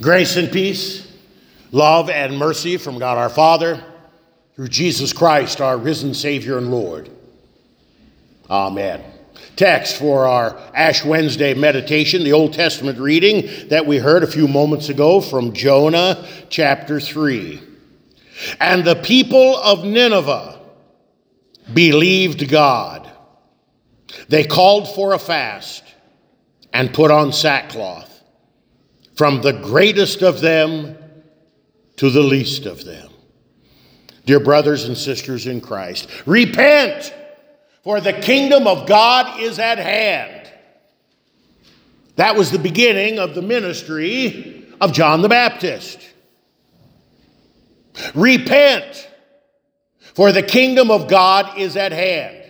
Grace and peace, love and mercy from God our Father, through Jesus Christ, our risen Savior and Lord. Amen. Text for our Ash Wednesday meditation, the Old Testament reading that we heard a few moments ago from Jonah chapter 3. And the people of Nineveh believed God. They called for a fast and put on sackcloth from the greatest of them to the least of them. Dear brothers and sisters in Christ, repent, for the kingdom of God is at hand. That was the beginning of the ministry of John the Baptist. Repent, for the kingdom of God is at hand.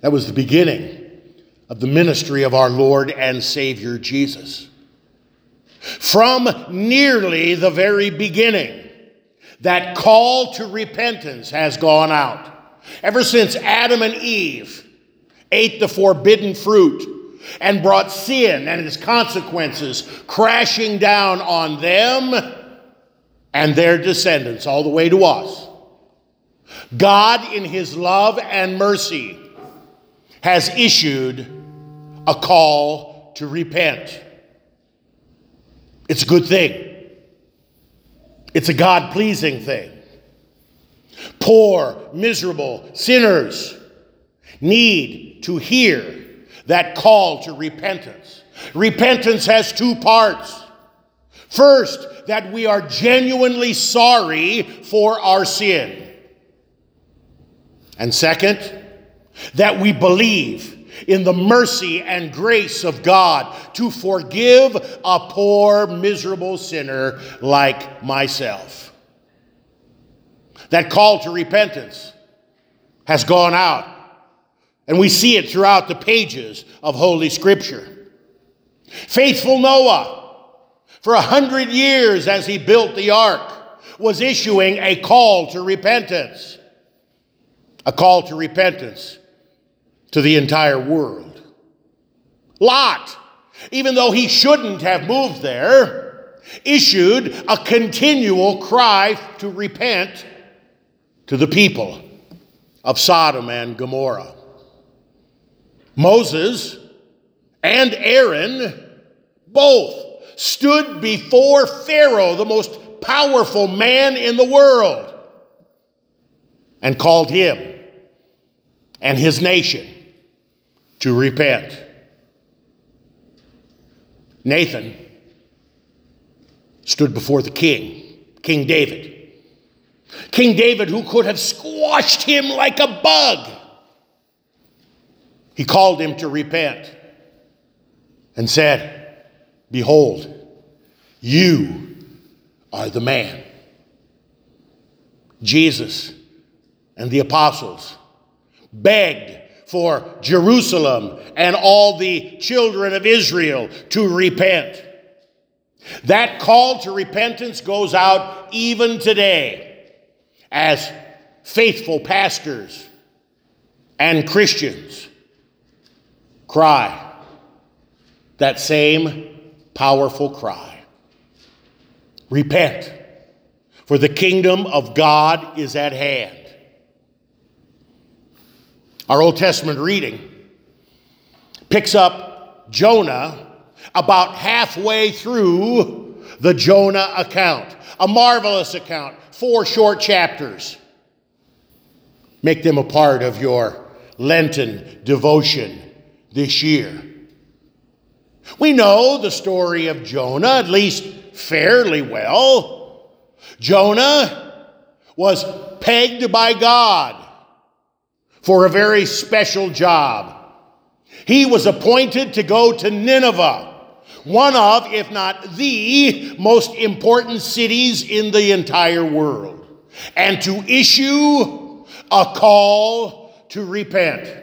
That was the beginning of the ministry of our Lord and Savior Jesus. From nearly the very beginning, that call to repentance has gone out. Ever since Adam and Eve ate the forbidden fruit and brought sin and its consequences crashing down on them and their descendants all the way to us. God, in his love and mercy, has issued a call to repent. It's a good thing. It's a God pleasing thing. Poor, miserable sinners need to hear that call to repentance. Repentance has two parts. First, that we are genuinely sorry for our sin. And second, that we believe in the mercy and grace of God to forgive a poor, miserable sinner like myself. That call to repentance has gone out, and we see it throughout the pages of Holy Scripture. Faithful Noah, for a hundred years as he built the ark, was issuing a call to repentance. A call to repentance to the entire world. Lot, even though he shouldn't have moved there, issued a continual cry to repent to the people of Sodom and Gomorrah. Moses and Aaron both stood before Pharaoh, the most powerful man in the world, and called him and his nation to repent. Nathan stood before the king, King David. King David, who could have squashed him like a bug. He called him to repent and said, Behold, you are the man. Jesus and the apostles begged for Jerusalem and all the children of Israel to repent. That call to repentance goes out even today as faithful pastors and Christians cry that same powerful cry Repent, for the kingdom of God is at hand. Our Old Testament reading picks up Jonah about halfway through the Jonah account. A marvelous account, four short chapters. Make them a part of your Lenten devotion this year. We know the story of Jonah, at least fairly well. Jonah was pegged by God for a very special job. He was appointed to go to Nineveh, one of, if not the most important cities in the entire world, and to issue a call to repent.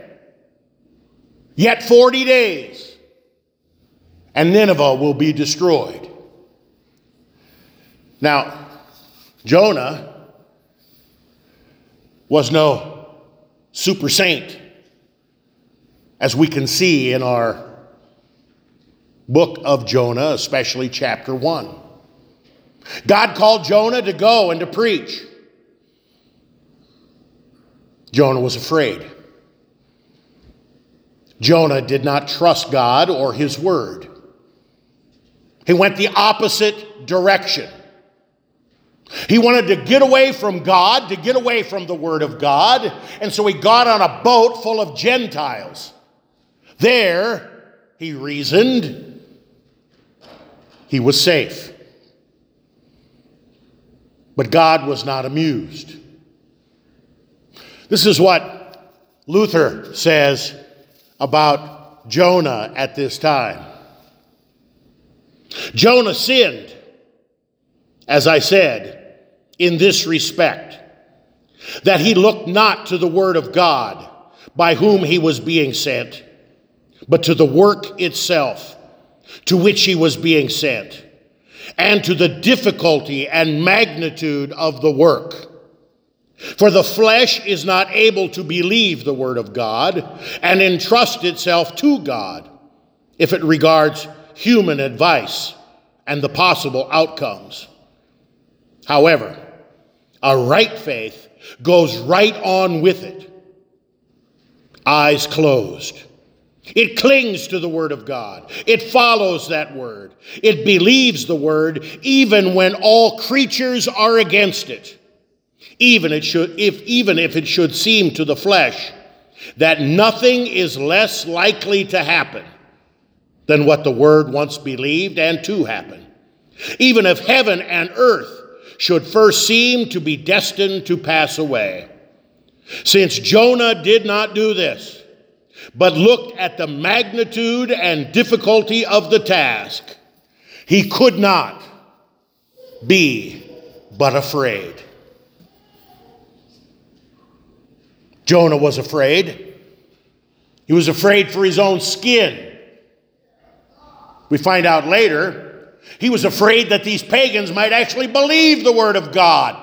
Yet 40 days, and Nineveh will be destroyed. Now, Jonah was no super saint, as we can see in our book of Jonah, especially chapter 1. God called Jonah to go and to preach. Jonah was afraid. Jonah did not trust God or his word. He went the opposite direction. He wanted to get away from God, to get away from the Word of God, and so he got on a boat full of Gentiles. There, he reasoned, he was safe. But God was not amused. This is what Luther says about Jonah at this time. Jonah sinned, as I said, in this respect that he looked not to the word of God by whom he was being sent, but to the work itself to which he was being sent, and to the difficulty and magnitude of the work. For the flesh is not able to believe the word of God and entrust itself to God if it regards human advice and the possible outcomes. However, a right faith goes right on with it, eyes closed. It clings to the Word of God. It follows that Word. It believes the Word even when all creatures are against it. Even, it should, if, even if it should seem to the flesh that nothing is less likely to happen than what the Word once believed and to happen. Even if heaven and earth should first seem to be destined to pass away. Since Jonah did not do this, but looked at the magnitude and difficulty of the task, he could not be but afraid. Jonah was afraid. He was afraid for his own skin. We find out later, he was afraid that these pagans might actually believe the word of God.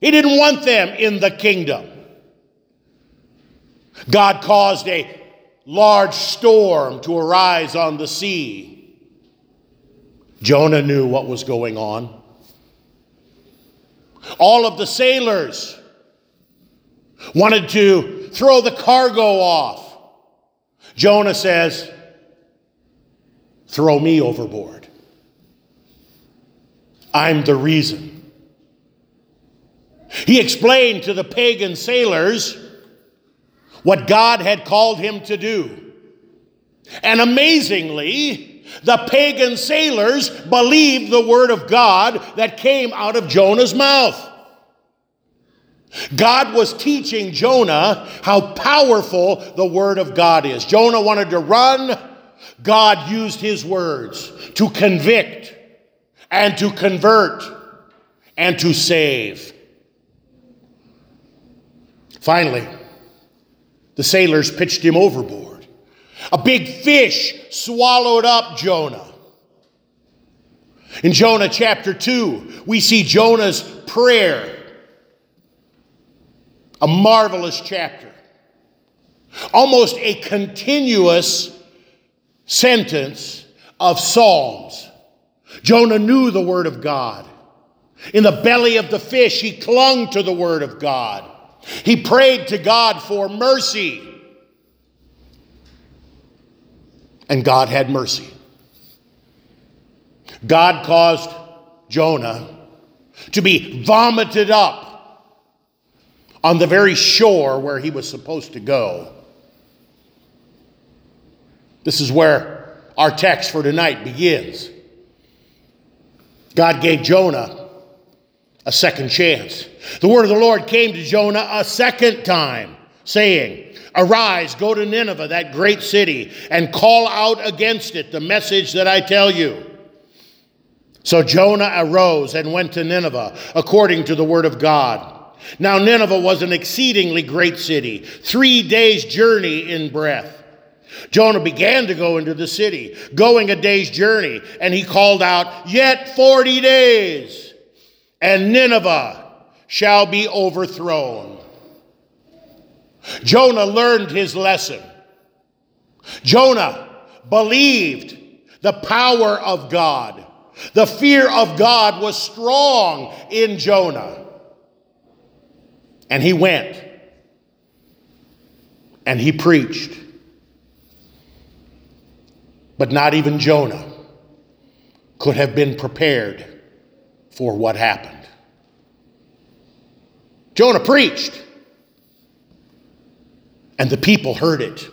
He didn't want them in the kingdom. God caused a large storm to arise on the sea. Jonah knew what was going on. All of the sailors wanted to throw the cargo off. Jonah says, Throw me overboard. I'm the reason. He explained to the pagan sailors what God had called him to do. And amazingly, the pagan sailors believed the word of God that came out of Jonah's mouth. God was teaching Jonah how powerful the word of God is. Jonah wanted to run. God used his words to convict and to convert and to save. Finally, the sailors pitched him overboard. A big fish swallowed up Jonah. In Jonah chapter 2, we see Jonah's prayer a marvelous chapter. Almost a continuous sentence of Psalms. Jonah knew the Word of God. In the belly of the fish, he clung to the Word of God. He prayed to God for mercy. And God had mercy. God caused Jonah to be vomited up on the very shore where he was supposed to go. This is where our text for tonight begins. God gave Jonah a second chance. The word of the Lord came to Jonah a second time, saying, Arise, go to Nineveh, that great city, and call out against it the message that I tell you. So Jonah arose and went to Nineveh, according to the word of God. Now, Nineveh was an exceedingly great city, three days' journey in breadth. Jonah began to go into the city, going a day's journey, and he called out, Yet 40 days, and Nineveh shall be overthrown. Jonah learned his lesson. Jonah believed the power of God. The fear of God was strong in Jonah. And he went and he preached. But not even Jonah could have been prepared for what happened. Jonah preached, and the people heard it,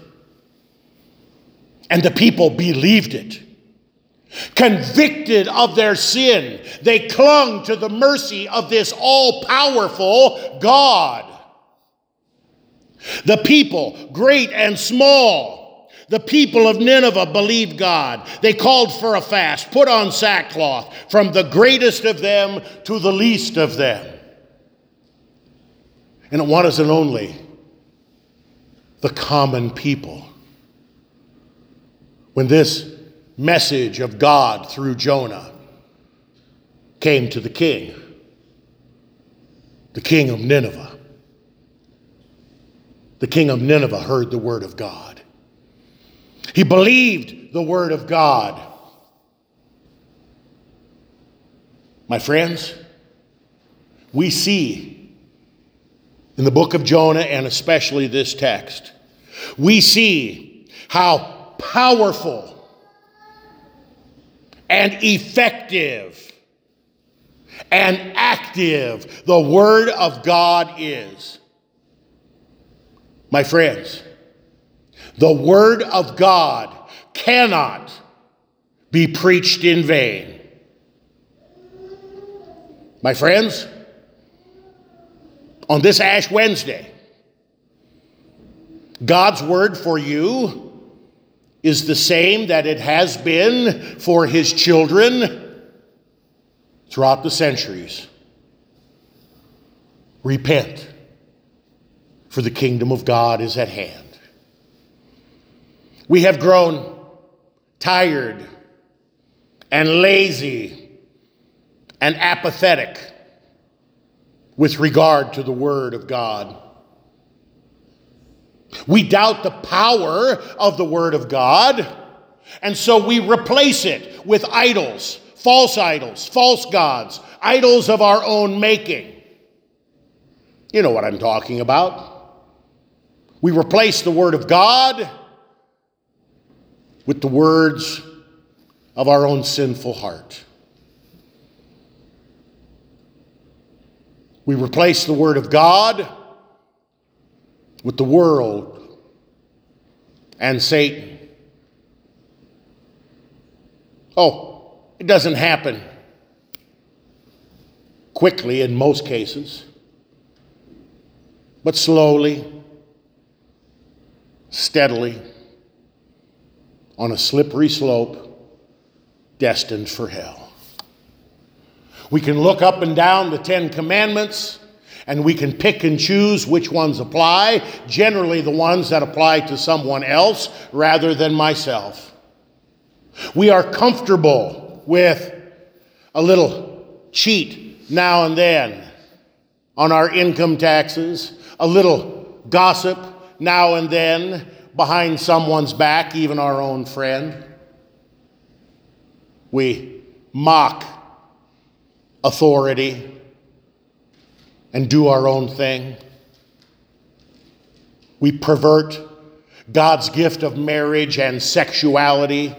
and the people believed it. Convicted of their sin, they clung to the mercy of this all powerful God. The people, great and small, the people of Nineveh believed God. They called for a fast, put on sackcloth, from the greatest of them to the least of them. And it wasn't only the common people. When this message of God through Jonah came to the king, the king of Nineveh, the king of Nineveh heard the word of God. He believed the word of God. My friends, we see in the book of Jonah and especially this text, we see how powerful and effective and active the Word of God is. My friends, the Word of God cannot be preached in vain. My friends, on this Ash Wednesday, God's Word for you is the same that it has been for His children throughout the centuries. Repent for the kingdom of God is at hand. We have grown tired and lazy and apathetic with regard to the Word of God. We doubt the power of the Word of God, and so we replace it with idols, false idols, false gods, idols of our own making. You know what I'm talking about. We replace the Word of God with the words of our own sinful heart. We replace the Word of God with the world and Satan. Oh, it doesn't happen quickly in most cases, but slowly steadily on a slippery slope destined for hell. We can look up and down the Ten Commandments and we can pick and choose which ones apply, generally, the ones that apply to someone else rather than myself. We are comfortable with a little cheat now and then on our income taxes, a little gossip now and then behind someone's back, even our own friend. We mock authority and do our own thing. We pervert God's gift of marriage and sexuality,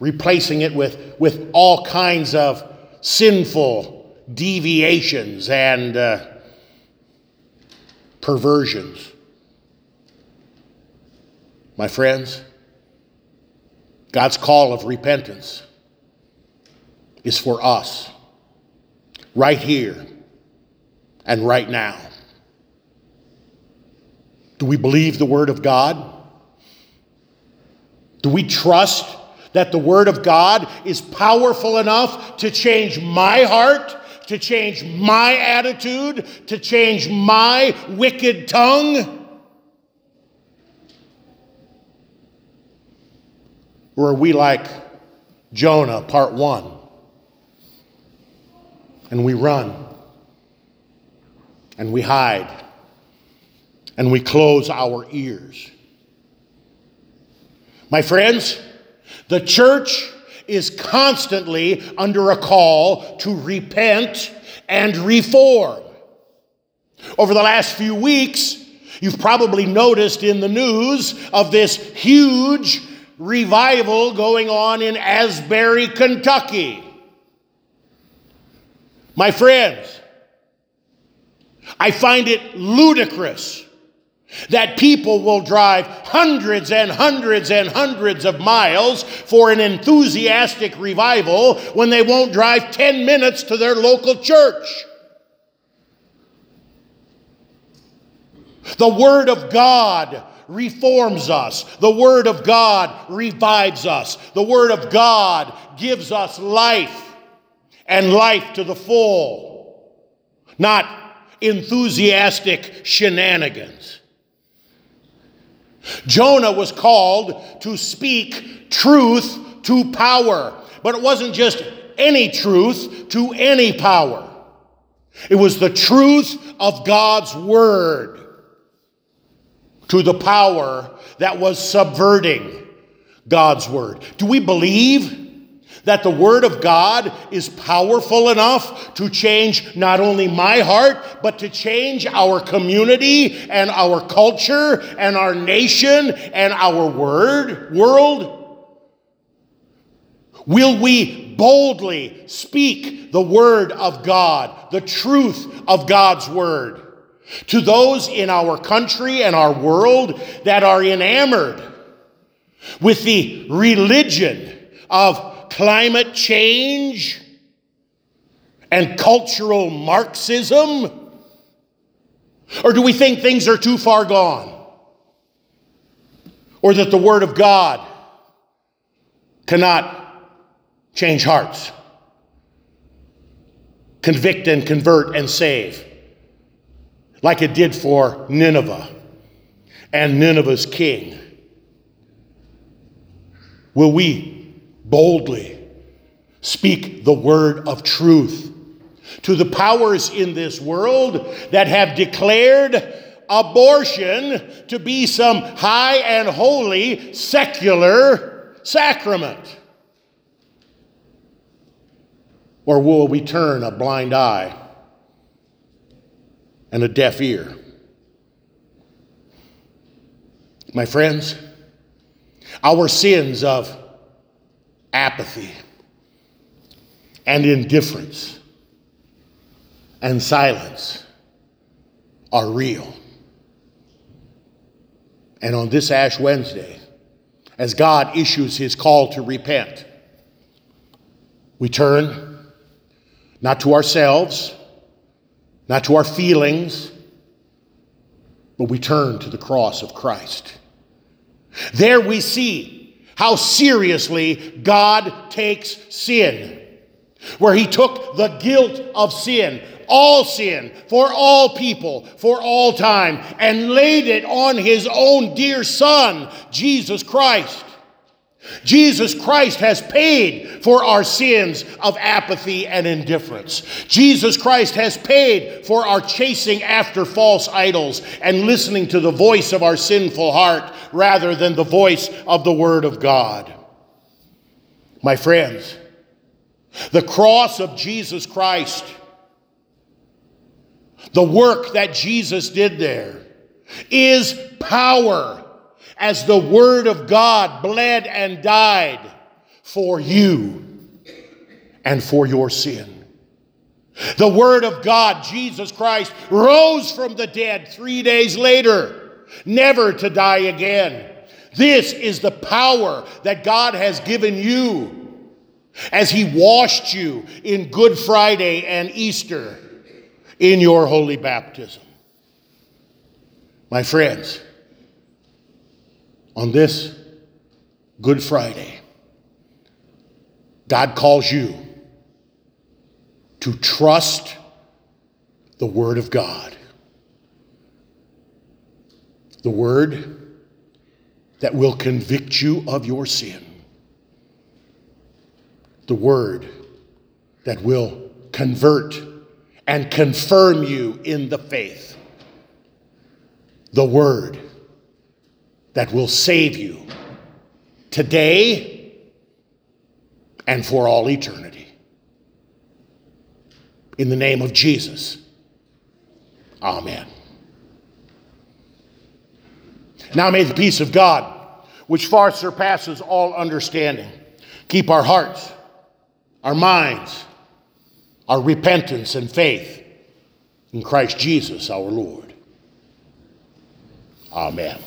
replacing it with, with all kinds of sinful deviations and uh, perversions. My friends, God's call of repentance is for us right here and right now. Do we believe the Word of God? Do we trust that the Word of God is powerful enough to change my heart, to change my attitude, to change my wicked tongue? Or are we like Jonah, part one? And we run, and we hide, and we close our ears. My friends, the church is constantly under a call to repent and reform. Over the last few weeks, you've probably noticed in the news of this huge revival going on in Asbury, Kentucky. My friends, I find it ludicrous that people will drive hundreds and hundreds and hundreds of miles for an enthusiastic revival when they won't drive 10 minutes to their local church. The Word of God reforms us. The Word of God revives us. The Word of God gives us life and life to the full, not enthusiastic shenanigans. Jonah was called to speak truth to power, but it wasn't just any truth to any power. It was the truth of God's Word to the power that was subverting God's Word. Do we believe that the Word of God is powerful enough to change not only my heart, but to change our community and our culture and our nation and our word, world? Will we boldly speak the Word of God, the truth of God's Word, to those in our country and our world that are enamored with the religion of climate change and cultural Marxism? Or do we think things are too far gone? Or that the Word of God cannot change hearts, convict and convert and save, like it did for Nineveh and Nineveh's king? Will we boldly speak the word of truth to the powers in this world that have declared abortion to be some high and holy secular sacrament? Or will we turn a blind eye and a deaf ear? My friends, our sins of apathy and indifference and silence are real. And on this Ash Wednesday, as God issues his call to repent, we turn not to ourselves, not to our feelings, but we turn to the cross of Christ. There we see how seriously God takes sin. Where he took the guilt of sin, all sin, for all people, for all time, and laid it on his own dear Son, Jesus Christ. Jesus Christ has paid for our sins of apathy and indifference. Jesus Christ has paid for our chasing after false idols and listening to the voice of our sinful heart rather than the voice of the Word of God. My friends, the cross of Jesus Christ, the work that Jesus did there, is power as the Word of God bled and died for you and for your sin. The Word of God, Jesus Christ, rose from the dead three days later, never to die again. This is the power that God has given you as He washed you in Good Friday and Easter in your holy baptism. My friends, on this Good Friday, God calls you to trust the Word of God. The Word that will convict you of your sin. The Word that will convert and confirm you in the faith. The Word that will save you today and for all eternity. In the name of Jesus. Amen. Now may the peace of God, which far surpasses all understanding, keep our hearts, our minds, our repentance and faith in Christ Jesus our Lord. Amen.